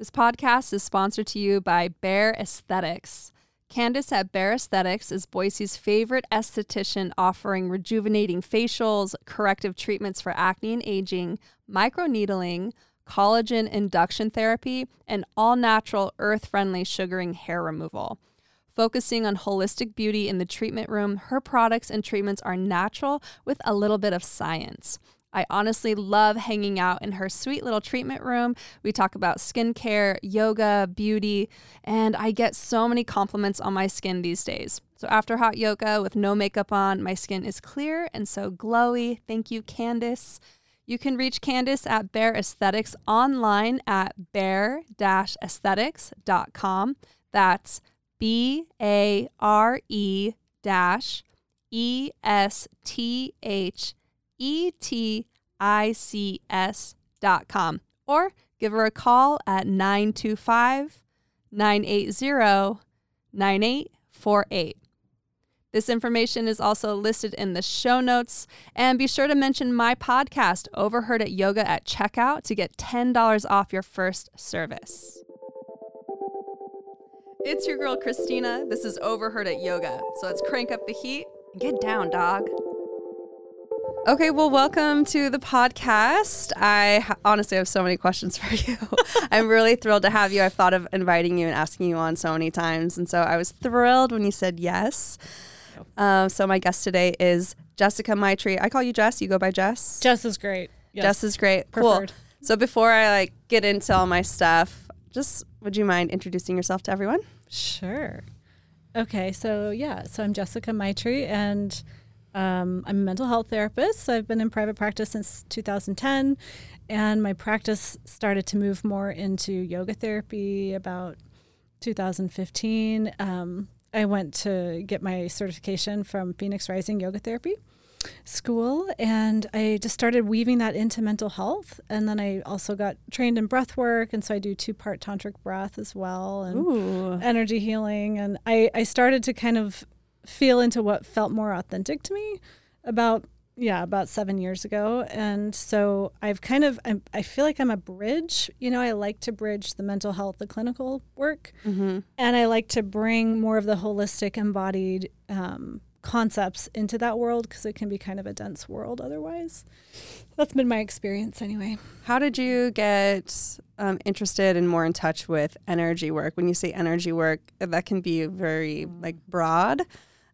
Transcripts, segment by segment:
This podcast is sponsored to you by Bare Aesthetics. Candace at Bare Aesthetics is Boise's favorite esthetician, offering rejuvenating facials, corrective treatments for acne and aging, microneedling, collagen induction therapy, and all natural, earth friendly sugaring hair removal. Focusing on holistic beauty in the treatment room, her products and treatments are natural with a little bit of science. I honestly love hanging out in her sweet little treatment room. We talk about skincare, yoga, beauty, and I get so many compliments on my skin these days. So after hot yoga with no makeup on, my skin is clear and so glowy. Thank you, Candace. You can reach Candace at Bare Aesthetics online at bare-aesthetics.com. That's B A R E dash E S T H E T I C S dot com. Or give her a call at 925 980 9848. This information is also listed in the show notes. And be sure to mention my podcast, Overheard at Yoga, at checkout to get $10 off your first service. It's your girl, Christina. This is Overheard at Yoga. So let's crank up the heat and get down, dog. Okay, well, welcome to the podcast. I ha- honestly have so many questions for you. I'm really thrilled to have you. I've thought of inviting you and asking you on so many times. And so I was thrilled when you said yes. Uh, so my guest today is Jessica Maitri. I call you Jess. You go by Jess. Jess is great. Yes. Jess is great. Preferred. Cool. So before I like get into all my stuff, just would you mind introducing yourself to everyone? Sure. Okay, so yeah, so I'm Jessica Maitri, and um, I'm a mental health therapist. I've been in private practice since 2010, and my practice started to move more into yoga therapy about 2015. Um, I went to get my certification from Phoenix Rising Yoga Therapy School, and I just started weaving that into mental health. And then I also got trained in breath work, and so I do two part tantric breath as well, and Ooh. energy healing. And I, I started to kind of feel into what felt more authentic to me about yeah about seven years ago and so i've kind of I'm, i feel like i'm a bridge you know i like to bridge the mental health the clinical work Mm-hmm. and i like to bring more of the holistic embodied um, concepts into that world because it can be kind of a dense world otherwise that's been my experience anyway How did you get um, interested and more in touch with energy work? When you say energy work, that can be very like broad.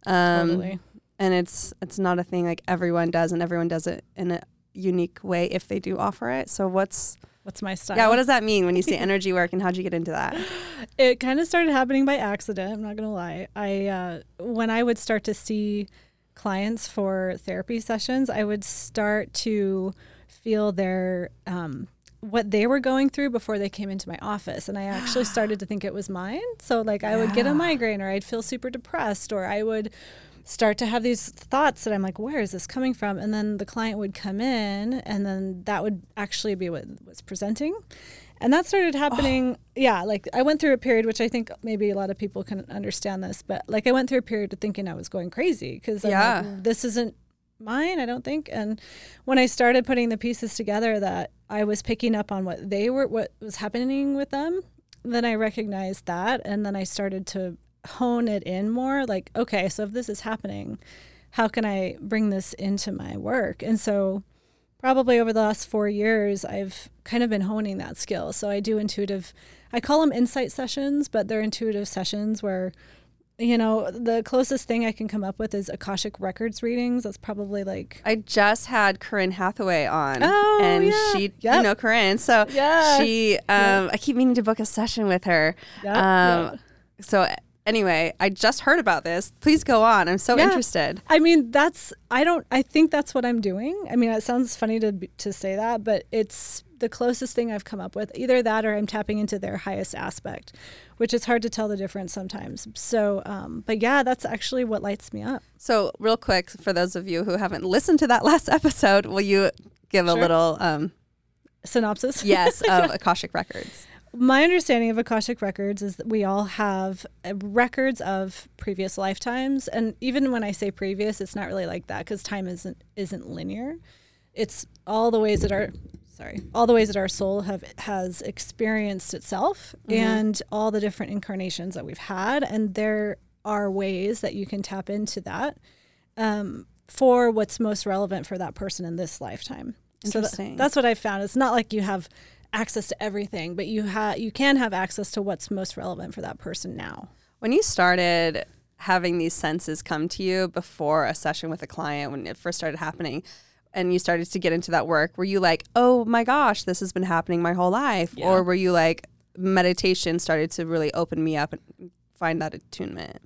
Um, totally and it's it's not a thing like everyone does and everyone does it in a unique way if they do offer it so what's what's my style yeah what does that mean when you say energy work and how'd you get into that it kind of started happening by accident. I'm not gonna lie. I uh, when I would start to see clients for therapy sessions, I would start to feel their um, what they were going through before they came into my office, and I actually started to think it was mine. So like I would get a migraine, or I'd feel super depressed, or I would start to have these thoughts that I'm like, where is this coming from? And then the client would come in, and then that would actually be what was presenting. And that started happening. Yeah, like I went through a period, which I think maybe a lot of people can understand this, but like I went through a period of thinking I was going crazy because Yeah. this isn't mine, I don't think. And when I started putting the pieces together, that I was picking up on what they were, what was happening with them, then I recognized that, and then I started to hone it in more. Like, okay, so if this is happening, how can I bring this into my work? And so probably over the last four years, I've kind of been honing that skill. So I do intuitive, I call them insight sessions, but they're intuitive sessions where, you know, the closest thing I can come up with is Akashic Records readings. That's probably like, i just had corinne hathaway on Oh, and yeah. she you know corinne so Yeah. she um i keep meaning to book a session with her Yep, um yep. so anyway i just heard about this please go on i'm so Yeah. interested I mean, that's, I don't, I think that's what I'm doing. I mean, it sounds funny to, to say that, but it's the closest thing I've come up with. Either that or I'm tapping into their highest aspect, which is hard to tell the difference sometimes. So, um, but yeah, that's actually what lights me up. So, real quick, for those of you who haven't listened to that last episode, will you give a little um, Synopsis. yes of Akashic Records? My understanding of Akashic Records is that we all have uh, records of previous lifetimes, and even when I say previous, it's not really like that because time isn't isn't linear. It's all the ways that our sorry, all the ways that our soul have has experienced itself Mhm. and all the different incarnations that we've had. And there are ways that you can tap into that um, for what's most relevant for that person in this lifetime. So tha- that's what I found. It's not like you have access to everything, but you have you can have access to what's most relevant for that person now. When you started having these senses come to you before a session with a client, when it first started happening, and you started to get into that work, were you like, oh my gosh, this has been happening my whole life? Yeah. Or were you like, meditation started to really open me up and find that attunement?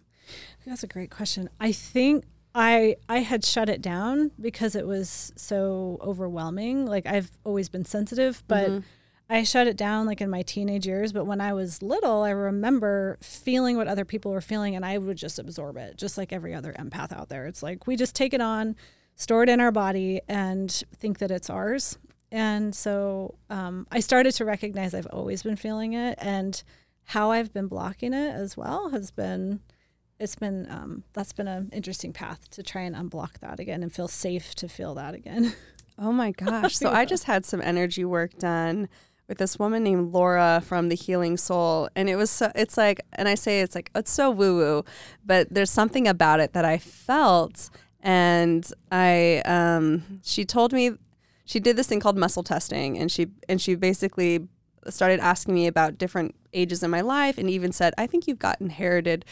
That's a great question. I think I I had shut it down because it was so overwhelming. Like I've always been sensitive, but Mhm. I shut it down like in my teenage years, but when I was little, I remember feeling what other people were feeling and I would just absorb it, just like every other empath out there. It's like we just take it on, store it in our body, and think that it's ours. And so um, I started to recognize I've always been feeling it, and how I've been blocking it as well has been. It's been um, that's been an interesting path to try and unblock that again and feel safe to feel that again. Oh my gosh. So I just had some energy work done with this woman named Laura from the Healing Soul. And it was so, it's like, and I say it's like, it's so woo woo, but there's something about it that I felt. And I, um, she told me, she did this thing called muscle testing. And she, and she basically started asking me about different ages in my life and even said, I think you've got inherited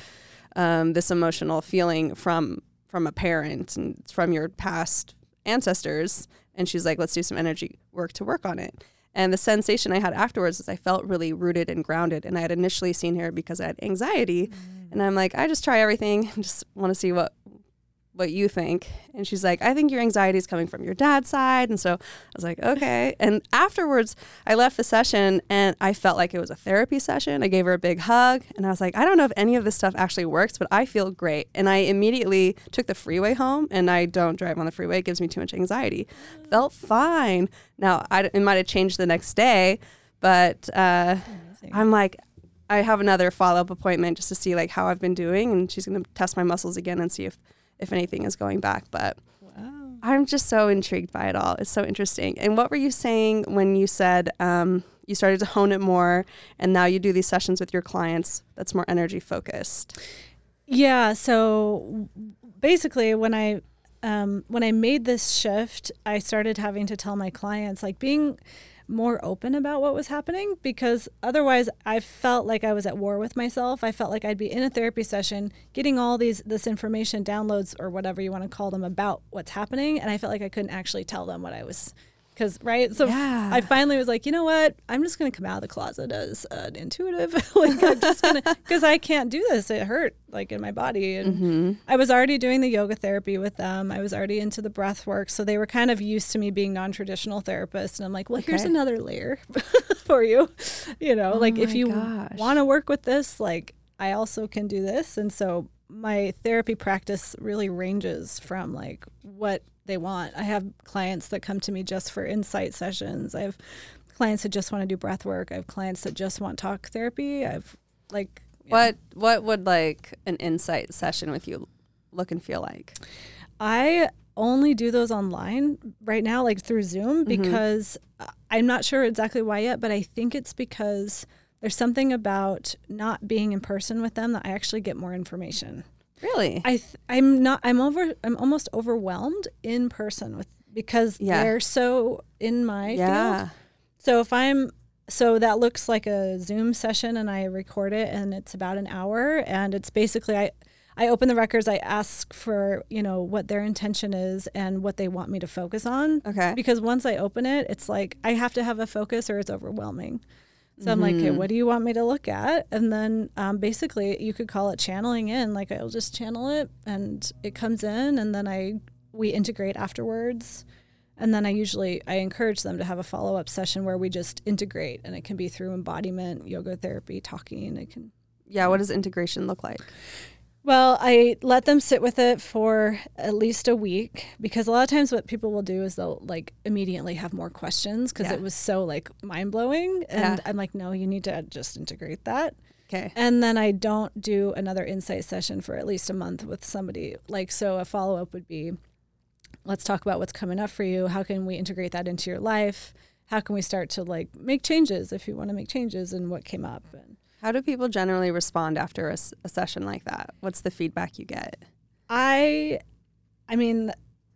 um, this emotional feeling from from a parent and from your past ancestors. And she's like, let's do some energy work to work on it. And the sensation I had afterwards is I felt really rooted and grounded. And I had initially seen her because I had anxiety. And I'm like, I just try everything and just want to see what what you think. And she's like, I think your anxiety is coming from your dad's side. And so I was like, okay. And afterwards, I left the session and I felt like it was a therapy session. I gave her a big hug and I was like, I don't know if any of this stuff actually works, but I feel great. And I immediately took the freeway home and I don't drive on the freeway. It gives me too much anxiety. Felt fine. Now, I, it might have changed the next day, but uh, I'm like, I have another follow up appointment just to see like how I've been doing, and she's gonna test my muscles again and see if if anything is going back. But wow. I'm just so intrigued by it all. It's so interesting. And what were you saying when you said um, you started to hone it more, and now you do these sessions with your clients that's more energy focused? Yeah. So basically, when I um, when I made this shift, I started having to tell my clients like being more open about what was happening because otherwise I felt like I was at war with myself. I felt like I'd be in a therapy session getting all these this information downloads or whatever you want to call them about what's happening and I felt like I couldn't actually tell them what I was cuz right? So Yeah. I finally was like, "You know what? I'm just going to come out of the closet as an intuitive. like I'm just going to cuz I can't do this. It hurt like in my body and Mm-hmm. I was already doing the yoga therapy with them. I was already into the breath work. So they were kind of used to me being non traditional therapist. And I'm like, well, here's another layer for you. You know, Oh like if you want to work with this, like I also can do this. And so my therapy practice really ranges from like what they want. I have clients that come to me just for insight sessions. I have clients that just want to do breath work. I have clients that just want talk therapy. I've like you know, What what would like an insight session with you look and feel like? I only do those online right now, like through Zoom, Mhm. because uh, I'm not sure exactly why yet, but I think it's because there's something about not being in person with them that I actually get more information. Really? I th- I'm not I'm over I'm almost overwhelmed in person with because Yeah. they're so in my field. yeah. So if I'm so that looks like a Zoom session and I record it and it's about an hour and it's basically I I open the records, I ask for, you know, what their intention is and what they want me to focus on. Okay. Because once I open it, it's like I have to have a focus or it's overwhelming. So I'm like, okay, Mhm. what do you want me to look at? And then um, basically, you could call it channeling in. Like I'll just channel it, and it comes in, and then I we integrate afterwards. And then I usually I encourage them to have a follow up session where we just integrate, and it can be through embodiment, yoga therapy, talking. It can Yeah. What does integration look like? Well, I let them sit with it for at least a week because a lot of times what people will do is they'll like immediately have more questions because Yeah. it was so like mind blowing. And Yeah. I'm like, no, you need to just integrate that. Okay. And then I don't do another insight session for at least a month with somebody. Like, so a follow up would be let's talk about what's coming up for you. How can we integrate that into your life? how can we start to like make changes if you want to make changes and what came up and How do people generally respond after a session like that? What's the feedback you get? I, I mean,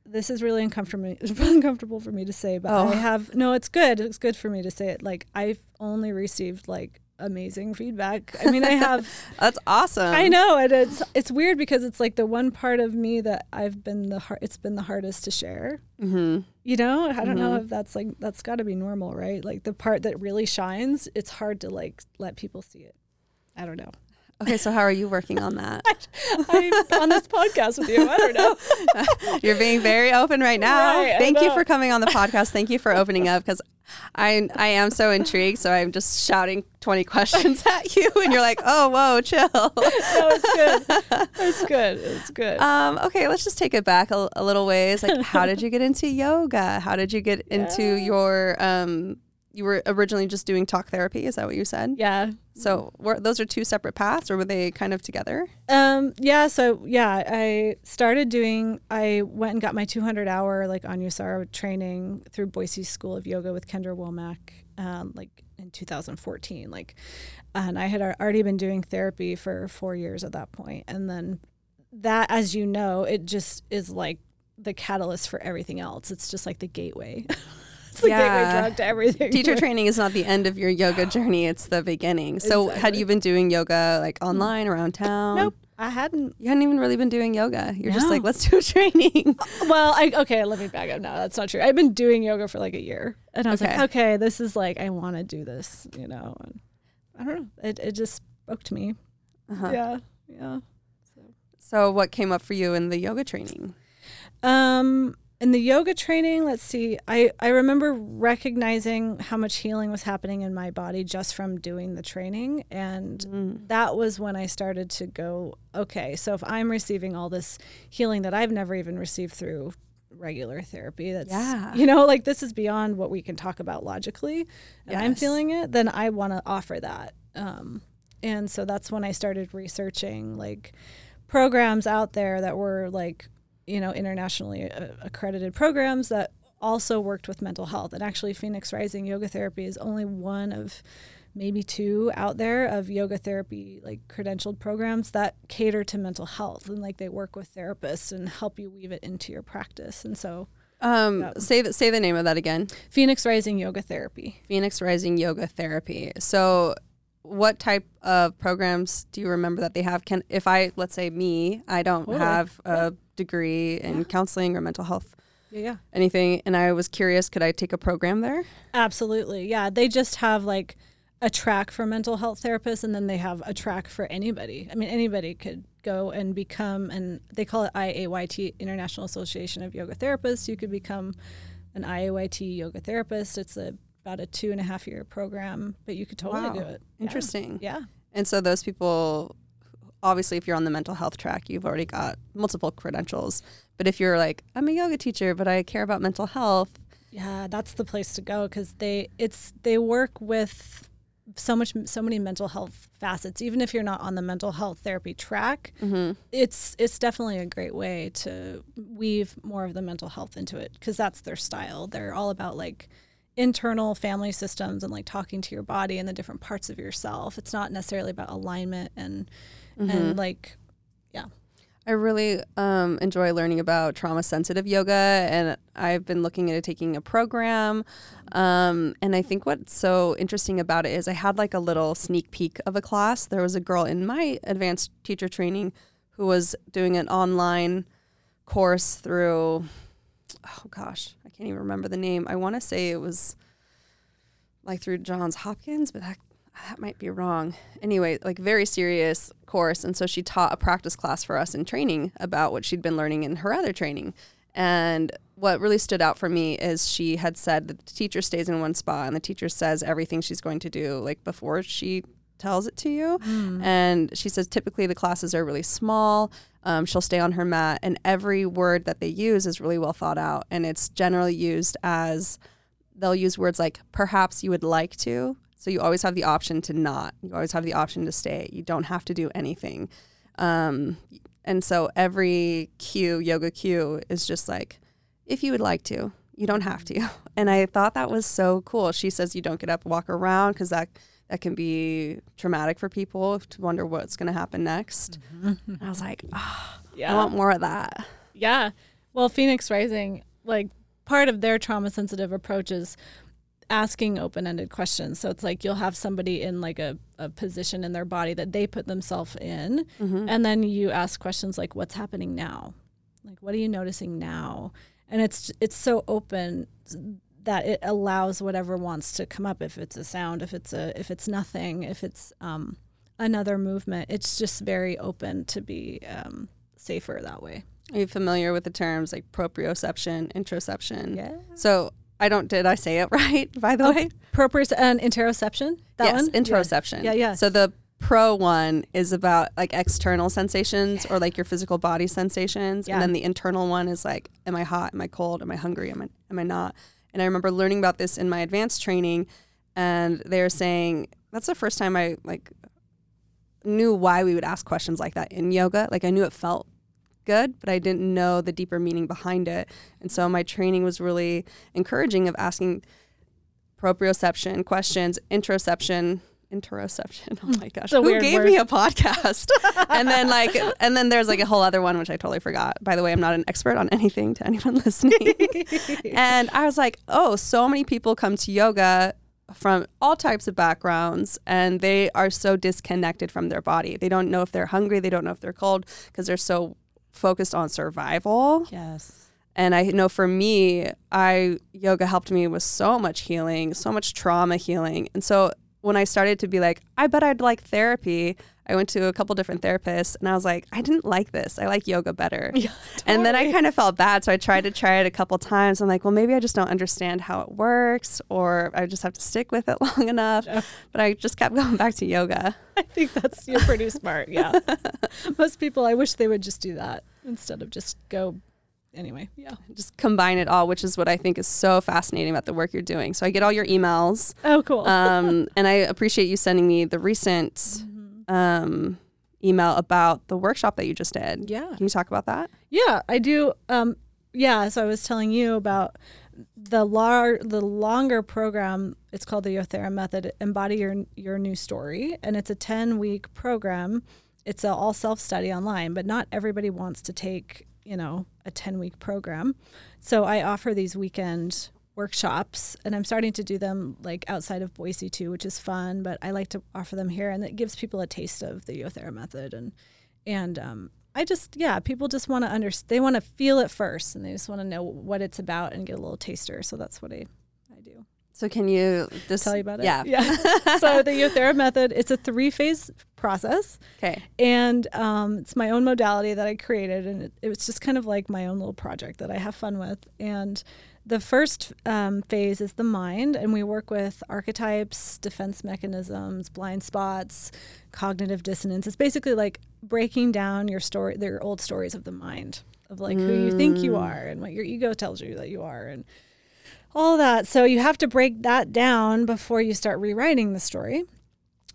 this is really uncomfortable, uncomfortable for me to say, but Oh. I have no. It's good. It's good for me to say it. Like I've only received like amazing feedback. I mean, I have. That's awesome. I know, and it's it's weird because it's like the one part of me that I've been the hard. It's been the hardest to share. hmm You know, I don't know Mhm. if that's like that's got to be normal, right? Like the part that really shines, it's hard to like let people see it. I don't know. Okay, so how are you working on that? I'm on this podcast with you. I don't know. You're being very open right now. Right, Thank you for coming on the podcast. Thank you for opening up because I I am so intrigued. So I'm just shouting 20 questions at you, and you're like, oh, whoa, chill. No, it's good. It's good. It's good. Um, okay, let's just take it back a, a little ways. Like, how did you get into yoga? How did you get into Yeah. your? Um, you were originally just doing talk therapy. Is that what you said? yeah. So were those are two separate paths, or were they kind of together? Um, yeah, so yeah, I started doing I went and got my 200 hour like Anusara training through Boise School of Yoga with Kendra Womack um, like in 2014 like and I had already been doing therapy for 4 years at that point and then that as you know, it just is like the catalyst for everything else. It's just like the gateway. it's the gateway Yeah. drug to everything. Teacher training is not the end of your yoga journey; it's the beginning. So, had you been doing yoga like online around town? Nope. I hadn't You hadn't even really been doing yoga. You're just like, let's do a training. Well, I okay, let me back up. No, that's not true. I've been doing yoga for like a year, and I was Okay. like, okay, this is like I want to do this, you know. And I don't know. It it just spoke to me. Uh-huh. Yeah, yeah. So, what came up for you in the yoga training? Um, in the yoga training, let's see. I I remember recognizing how much healing was happening in my body just from doing the training, and Mm. that was when I started to go, okay, so if I'm receiving all this healing that I've never even received through regular therapy, that's, Yeah. you know, like this is beyond what we can talk about logically, and I'm feeling it, then I want to offer that. Um, and so that's when I started researching like programs out there that were like, you know, internationally uh, accredited programs that also worked with mental health. And actually, Phoenix Rising Yoga Therapy is only one of maybe two out there of yoga therapy like credentialed programs that cater to mental health and like they work with therapists and help you weave it into your practice. And so, Um, Yeah. say the, say the name of that again. Phoenix Rising Yoga Therapy. Phoenix Rising Yoga Therapy. So, what type of programs do you remember that they have? Can if I let's say me, I don't Totally. have a degree in Yeah. counseling or mental health, Yeah, yeah. anything, and I was curious, could I take a program there? Absolutely. Yeah. They just have like a track for mental health therapists and then they have a track for anybody. I mean, anybody could go and become, and they call it IAYT, International Association of Yoga Therapists. You could become an IAYT yoga therapist. It's a, about a two and a half year program, but you could totally Wow. do it. Yeah. Interesting. Yeah. And so those people, obviously, if you're on the mental health track, you've already got multiple credentials. But if you're like, I'm a yoga teacher, but I care about mental health, Yeah, that's the place to go because they it's they work with so much so many mental health facets. Even if you're not on the mental health therapy track, mm-hmm. it's it's definitely a great way to weave more of the mental health into it because that's their style. They're all about like internal family systems and like talking to your body and the different parts of yourself. It's not necessarily about alignment and Mm-hmm. and like yeah I really um, enjoy learning about trauma sensitive yoga, and I've been looking into taking a program. Um, and I think what's so interesting about it is I had like a little sneak peek of a class. There was a girl in my advanced teacher training who was doing an online course through, oh gosh, I can't even remember the name. I want to say it was like through Johns Hopkins, but that that might be wrong. Anyway, like very serious course, and so she taught a practice class for us in training about what she'd been learning in her other training. And what really stood out for me is she had said that the teacher stays in one spot and the teacher says everything she's going to do like before she tells it to you. And she says typically the classes are really small. Um, she'll stay on her mat, and every word that they use is really well thought out. And it's generally used as they'll use words like perhaps you would like to. So you always have the option to not. You always have the option to stay. You don't have to do anything. Um, and so every cue, yoga cue, is just like, if you would like to, You don't have to. And I thought that was so cool. She says you don't get up, walk around because that that can be traumatic for people to wonder what's going to happen next. Mm-hmm. I was like, oh, yeah. I want more of that. Yeah. Well, Phoenix Rising, like part of their trauma sensitive approach is asking open ended questions. So it's like you'll have somebody in like a, a position in their body that they put themselves in. Mm-hmm. And then you ask questions like, what's happening now? Like, what are you noticing now? And it's it's so open that it allows whatever wants to come up if it's a sound if it's a if it's nothing if it's um, another movement it's just very open to be um, safer that way are you familiar with the terms like proprioception interoception? yeah so I don't. Did I say it right? By the oh, way, proprioception and interoception. That one? yes, one. interoception. Yeah. yeah, yeah. So the pro one is about like external sensations or like your physical body sensations, yeah. and then the internal one is like, am I hot? Am I cold? Am I hungry? Am I am I not? And I remember learning about this in my advanced training, and they were saying that's the first time I like knew why we would ask questions like that in yoga. Like I knew it felt good, but I didn't know the deeper meaning behind it. And so my training was really encouraging of asking proprioception questions, interoception, interoception. Oh my gosh. Who gave word. me a podcast? and then like and then there's like a whole other one which I totally forgot. By the way, I'm not an expert on anything to anyone listening. and I was like, "Oh, so many people come to yoga from all types of backgrounds and they are so disconnected from their body. They don't know if they're hungry, they don't know if they're cold because they're so focused on survival. Yes. And I know for me, I yoga helped me with so much healing, so much trauma healing. And so when I started to be like, I bet I'd like therapy, I went to a couple different therapists and I was like, I didn't like this. I like yoga better. Yeah, totally. And then I kind of felt bad. So I tried to try it a couple times. I'm like, well, maybe I just don't understand how it works or I just have to stick with it long enough. Yeah. But I just kept going back to yoga. I think that's, you're pretty smart. Yeah. Most people, I wish they would just do that instead of just go anyway, yeah. Just combine it all, which is what I think is so fascinating about the work you're doing. So I get all your emails. Oh, cool. um, and I appreciate you sending me the recent mm-hmm. um, email about the workshop that you just did. Yeah. Can you talk about that? Yeah, I do. Um, yeah, so I was telling you about the lar- the longer program. It's called the Yothera Method. Embody your your new story, and it's a ten week program. It's a all self study online, but not everybody wants to take you know, a 10 week program. So I offer these weekend workshops and I'm starting to do them like outside of Boise too, which is fun, but I like to offer them here and it gives people a taste of the Yothera method and and um, I just yeah, people just want to understand they want to feel it first and they just want to know what it's about and get a little taster. So that's what I I do. So can you just tell you about it? Yeah. Yeah. so the Yothera method, it's a three phase process. Okay. And um, it's my own modality that I created, and it, it, was just kind of like my own little project that I have fun with. And the first um, phase is the mind, and we work with archetypes, defense mechanisms, blind spots, cognitive dissonance. It's basically like breaking down your story, their old stories of the mind, of like mm. who you think you mm. are and what your ego tells you that you are, and all that. So you have to break that down before you start rewriting the story.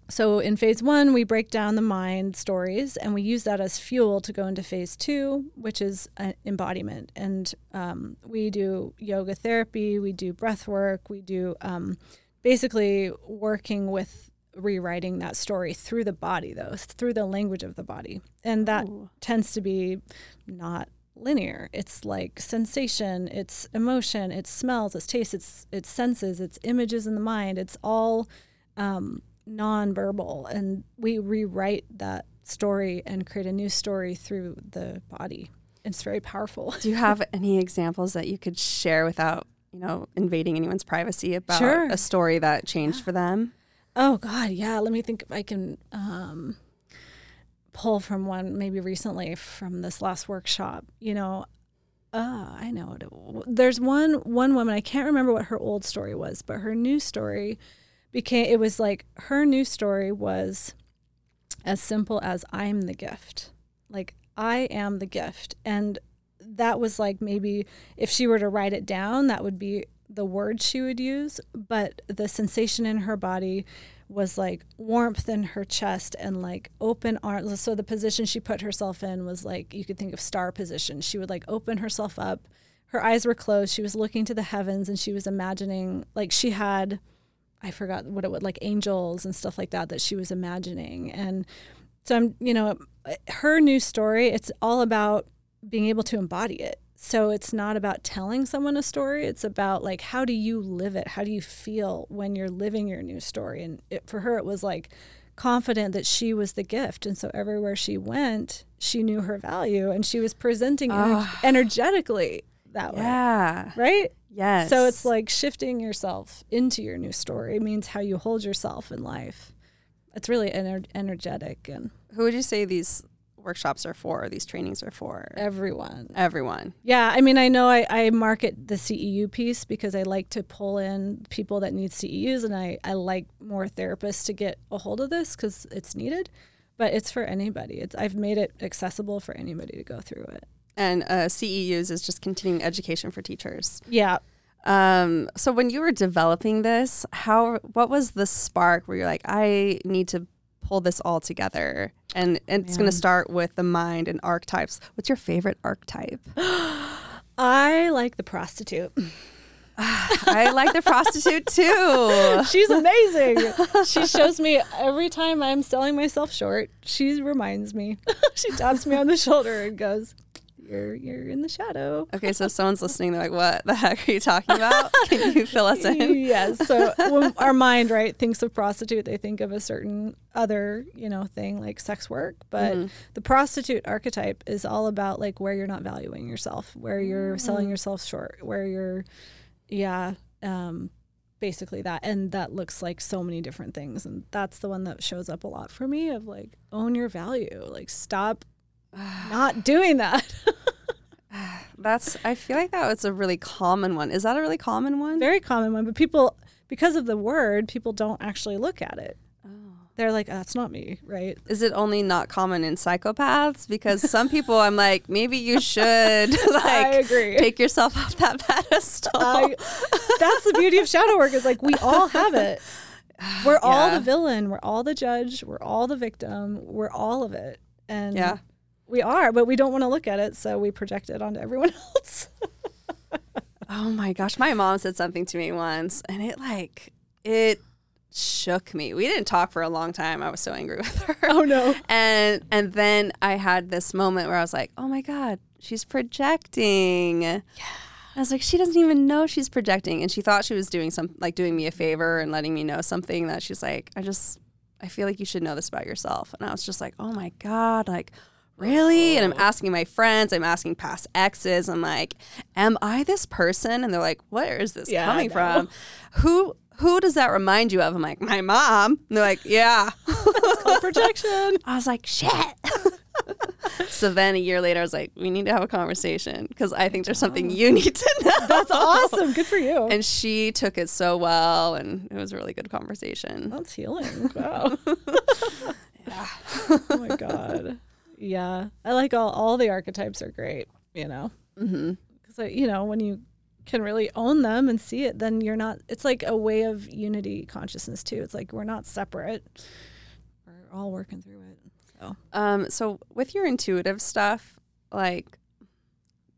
So in phase one, we break down the mind stories and we use that as fuel to go into phase two, which is embodiment. And um, we do yoga therapy, we do breath work, we do um, basically working with rewriting that story through the body, though, through the language of the body. And that Ooh. tends to be not linear. It's like sensation, it's emotion, it's smells, it's taste, it's it's senses, it's images in the mind. It's all um, nonverbal, and we rewrite that story and create a new story through the body. It's very powerful. Do you have any examples that you could share without you know invading anyone's privacy about sure. a story that changed yeah. for them? Oh God, yeah. Let me think if I can. Um, pull from one maybe recently from this last workshop. You know, uh, I know it. There's one one woman I can't remember what her old story was, but her new story became it was like her new story was as simple as I'm the gift. Like I am the gift. And that was like maybe if she were to write it down, that would be the word she would use, but the sensation in her body was like warmth in her chest and like open arms. So the position she put herself in was like you could think of star position. She would like open herself up, her eyes were closed. She was looking to the heavens and she was imagining, like, she had, I forgot what it would like angels and stuff like that, that she was imagining. And so I'm, you know, uh, her new story, it's all about being able to embody it. So it's not about telling someone a story. It's about like how do you live it? How do you feel when you're living your new story? And it, for her, it was like confident that she was the gift, and so everywhere she went, she knew her value, and she was presenting ener- energetically that way. Yeah. Right. Yes. So it's like shifting yourself into your new story means how you hold yourself in life. It's really ener- energetic and who would you say these workshops are for, these trainings are for? everyone. Everyone. Yeah, I mean, I know I, I market the CEU piece because I like to pull in people that need CEUs, and I, I like more therapists to get a hold of this because it's needed. But it's for anybody. It's I've made it accessible for anybody to go through it. And uh, CEUs is just continuing education for teachers. Yeah, Um, so when you were developing this, how what was the spark where you're like, I need to pull this all together? And, and it's going to start with the mind and archetypes. What's your favorite archetype? I like the prostitute. I like the prostitute too. She's amazing. she shows me every time I'm selling myself short. She reminds me. she taps me on the shoulder and goes, "You're you're in the shadow." Okay, so if someone's listening, they're like, "What the heck are you talking about? Can you fill us in?" yes. So our mind, right, thinks of prostitute, they think of a certain other, you know, thing like sex work. But Mhm. the prostitute archetype is all about like where you're not valuing yourself, where you're selling yourself short, where you're, yeah, um, basically that. And that looks like so many different things. And that's the one that shows up a lot for me of like own your value, like stop not doing that. That's. I feel like that was a really common one. Is that a really common one? Very common one, but people because of the word, people don't actually look at it. Oh. They're like, that's not me, right? Is it only not common in psychopaths? Because some people, I'm like, maybe you should like I agree. take yourself off that pedestal. I, that's the beauty of shadow work is like we all have it. We're all Yeah. the villain. We're all the judge. We're all the victim. We're all of it. And Yeah. We are, but we don't want to look at it, so we project it onto everyone else. Oh my gosh, my mom said something to me once, and it like it shook me. We didn't talk for a long time. I was so angry with her. Oh, no. And and then I had this moment where I was like, "Oh my god, she's projecting." Yeah. I was like, she doesn't even know she's projecting, and she thought she was doing some like doing me a favor and letting me know something that she's like, I just I feel like you should know this about yourself. And I was just like, oh my god, like really? And I'm uh-huh. asking my friends, I'm asking past exes, I'm like, am I this person? And they're like, where is this Yeah, coming from? Who who does that remind you of? I'm like, my mom. And they're like, yeah. Called projection. I was like, shit. so then a year later, I was like, we need to have a conversation because I think there's something oh. you need to know. That's awesome. Good for you. And she took it so well, and it was a really good conversation. That's healing. Wow. yeah. oh my god. Yeah, I like all all the archetypes are great. You know, because you know when you can really own them and see it, then you're not. It's like a way of unity consciousness too. It's like we're not separate. We're all working through it. So Um, so with your intuitive stuff, like,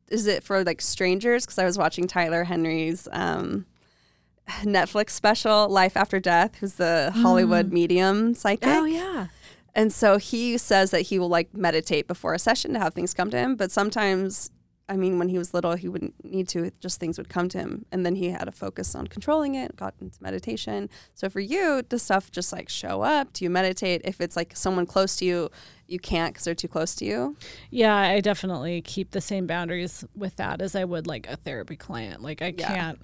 is it for like strangers? Because I was watching Tyler Henry's um, Netflix special, Life After Death, who's the Hollywood medium psychic. Oh, yeah. And so he says that he will like meditate before a session to have things come to him. But sometimes, I mean, when he was little, he wouldn't need to, just things would come to him. And then he had to focus on controlling it, got into meditation. So for you, does stuff just like show up? Do you meditate? If it's like someone close to you, you can't because they're too close to you. Yeah, I definitely keep the same boundaries with that as I would like a therapy client. Like I Yeah. can't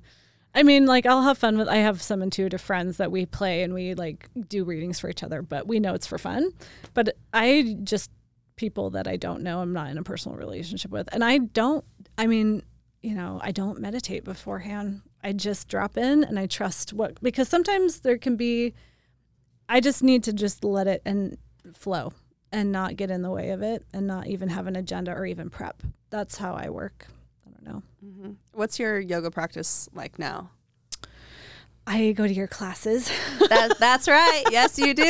I mean, like I'll have fun with I have some intuitive friends that we play and we like do readings for each other, but we know it's for fun. But I just people that I don't know, I'm not in a personal relationship with. And I don't I mean, you know, I don't meditate beforehand. I just drop in and I trust what because sometimes there can be I just need to just let it and flow and not get in the way of it and not even have an agenda or even prep. That's how I work. I don't know. hmm What's your yoga practice like now? I go to your classes. That, that's right. Yes, you do.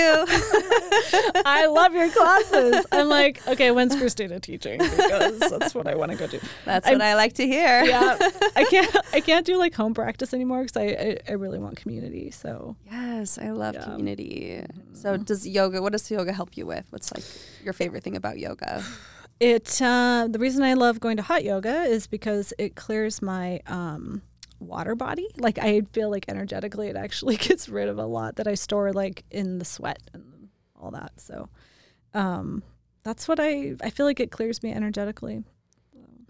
I love your classes. I'm like, okay, when's Christina teaching? Because that's what I want to go do. That's I'm- what I like to hear. Yeah, I can't. I can't do like home practice anymore because I, I I really want community. So Yes, I love Yeah. community. So, does yoga? What does yoga help you with? What's like your favorite thing about yoga? it uh, the reason I love going to hot yoga is because it clears my um, water body. Like I feel like energetically, it actually gets rid of a lot that I store like in the sweat and all that. So um, that's what I I feel like it clears me energetically.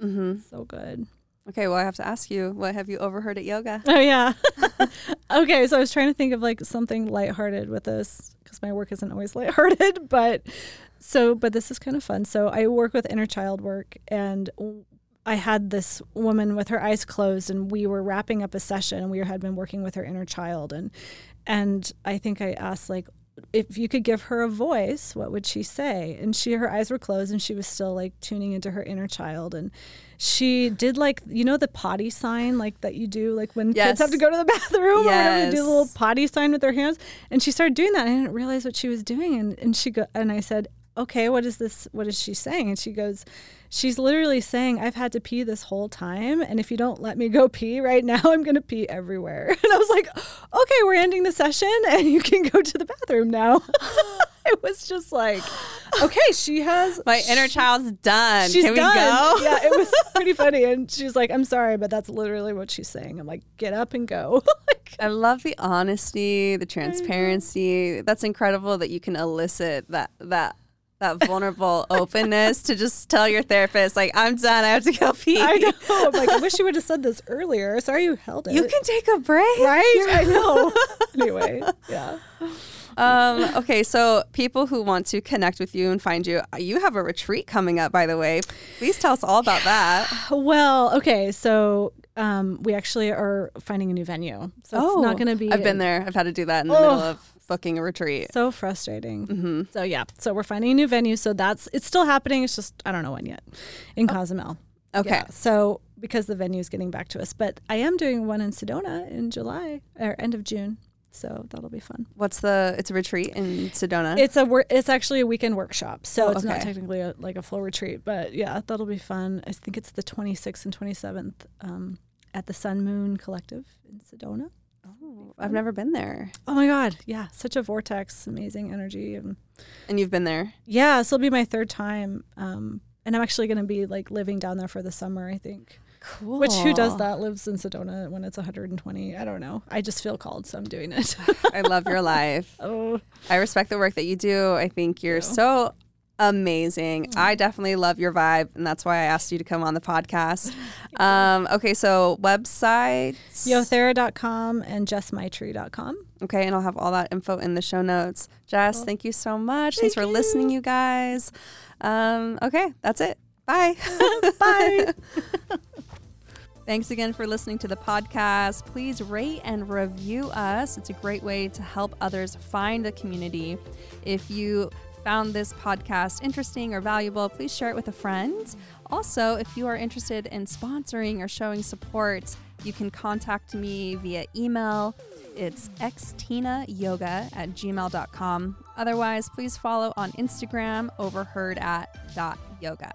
Mm-hmm. So good. Okay, well, I have to ask you, what have you overheard at yoga? Oh yeah. okay, so I was trying to think of like something lighthearted with this because my work isn't always lighthearted, but so but this is kind of fun. So I work with inner child work and I had this woman with her eyes closed and we were wrapping up a session and we had been working with her inner child and and I think I asked like if you could give her a voice, what would she say? And she her eyes were closed and she was still like tuning into her inner child and she did like you know the potty sign like that you do like when Yes. kids have to go to the bathroom or whatever, do the little potty sign with their hands. And she started doing that. And I didn't realize what she was doing. And and she go and I said, Okay, what is this what is she saying? And she goes, She's literally saying, I've had to pee this whole time. And if you don't let me go pee right now, I'm gonna pee everywhere. And I was like, Okay, we're ending the session and you can go to the bathroom now. it was just like, okay, she has My inner child's done. She's Can we done. go? Yeah, it was pretty funny. And she's like, I'm sorry, but that's literally what she's saying. I'm like, get up and go. like, I love the honesty, the transparency. That's incredible that you can elicit that that that vulnerable openness to just tell your therapist, like, I'm done. I have to go pee. I know. I'm like, I wish you would have said this earlier. Sorry you held it. You can take a break. right? I know. anyway, yeah. Um, okay, so people who want to connect with you and find you, you have a retreat coming up, by the way. Please tell us all about that. Well, okay. So um, we actually are finding a new venue. So it's not going to be. Oh, I've been there. I've had to do that in the Oh. middle of booking a retreat. So frustrating. Mm-hmm. So yeah. So we're finding a new venue. So that's it's still happening. It's just I don't know when yet. In Cozumel. Okay. Yeah, so because the venue is getting back to us, but I am doing one in Sedona in July or end of June. So that'll be fun. What's the? It's a retreat in Sedona. It's a wor- it's actually a weekend workshop, so Oh, it's not technically a, like a full retreat, but yeah, that'll be fun. I think it's the 26th and 27th um, at the Sun Moon Collective in Sedona. Oh, I've never been there, Oh my god, yeah, such a vortex, amazing energy, and and you've been there. yeah, this will be my third time, um, and I'm actually going to be like living down there for the summer, I think. Cool. Which who does that lives in Sedona when it's 120? I don't know. I just feel called, so I'm doing it. I love your life. oh, I respect the work that you do. I think you're you. so amazing. I definitely love your vibe, and that's why I asked you to come on the podcast. Um, okay, so websites. yothera.com and jessmaitri.com. Okay, and I'll have all that info in the show notes. Jess, thank you so much. Thanks for Thank listening, you guys. Um, okay, that's it. Bye. Bye. Thanks again for listening to the podcast. Please rate and review us. It's a great way to help others find the community. If you found this podcast interesting or valuable, please share it with a friend. Also, if you are interested in sponsoring or showing support, you can contact me via email. It's xtinayoga at gmail.com. Otherwise, please follow on Instagram, overheard at dot yoga.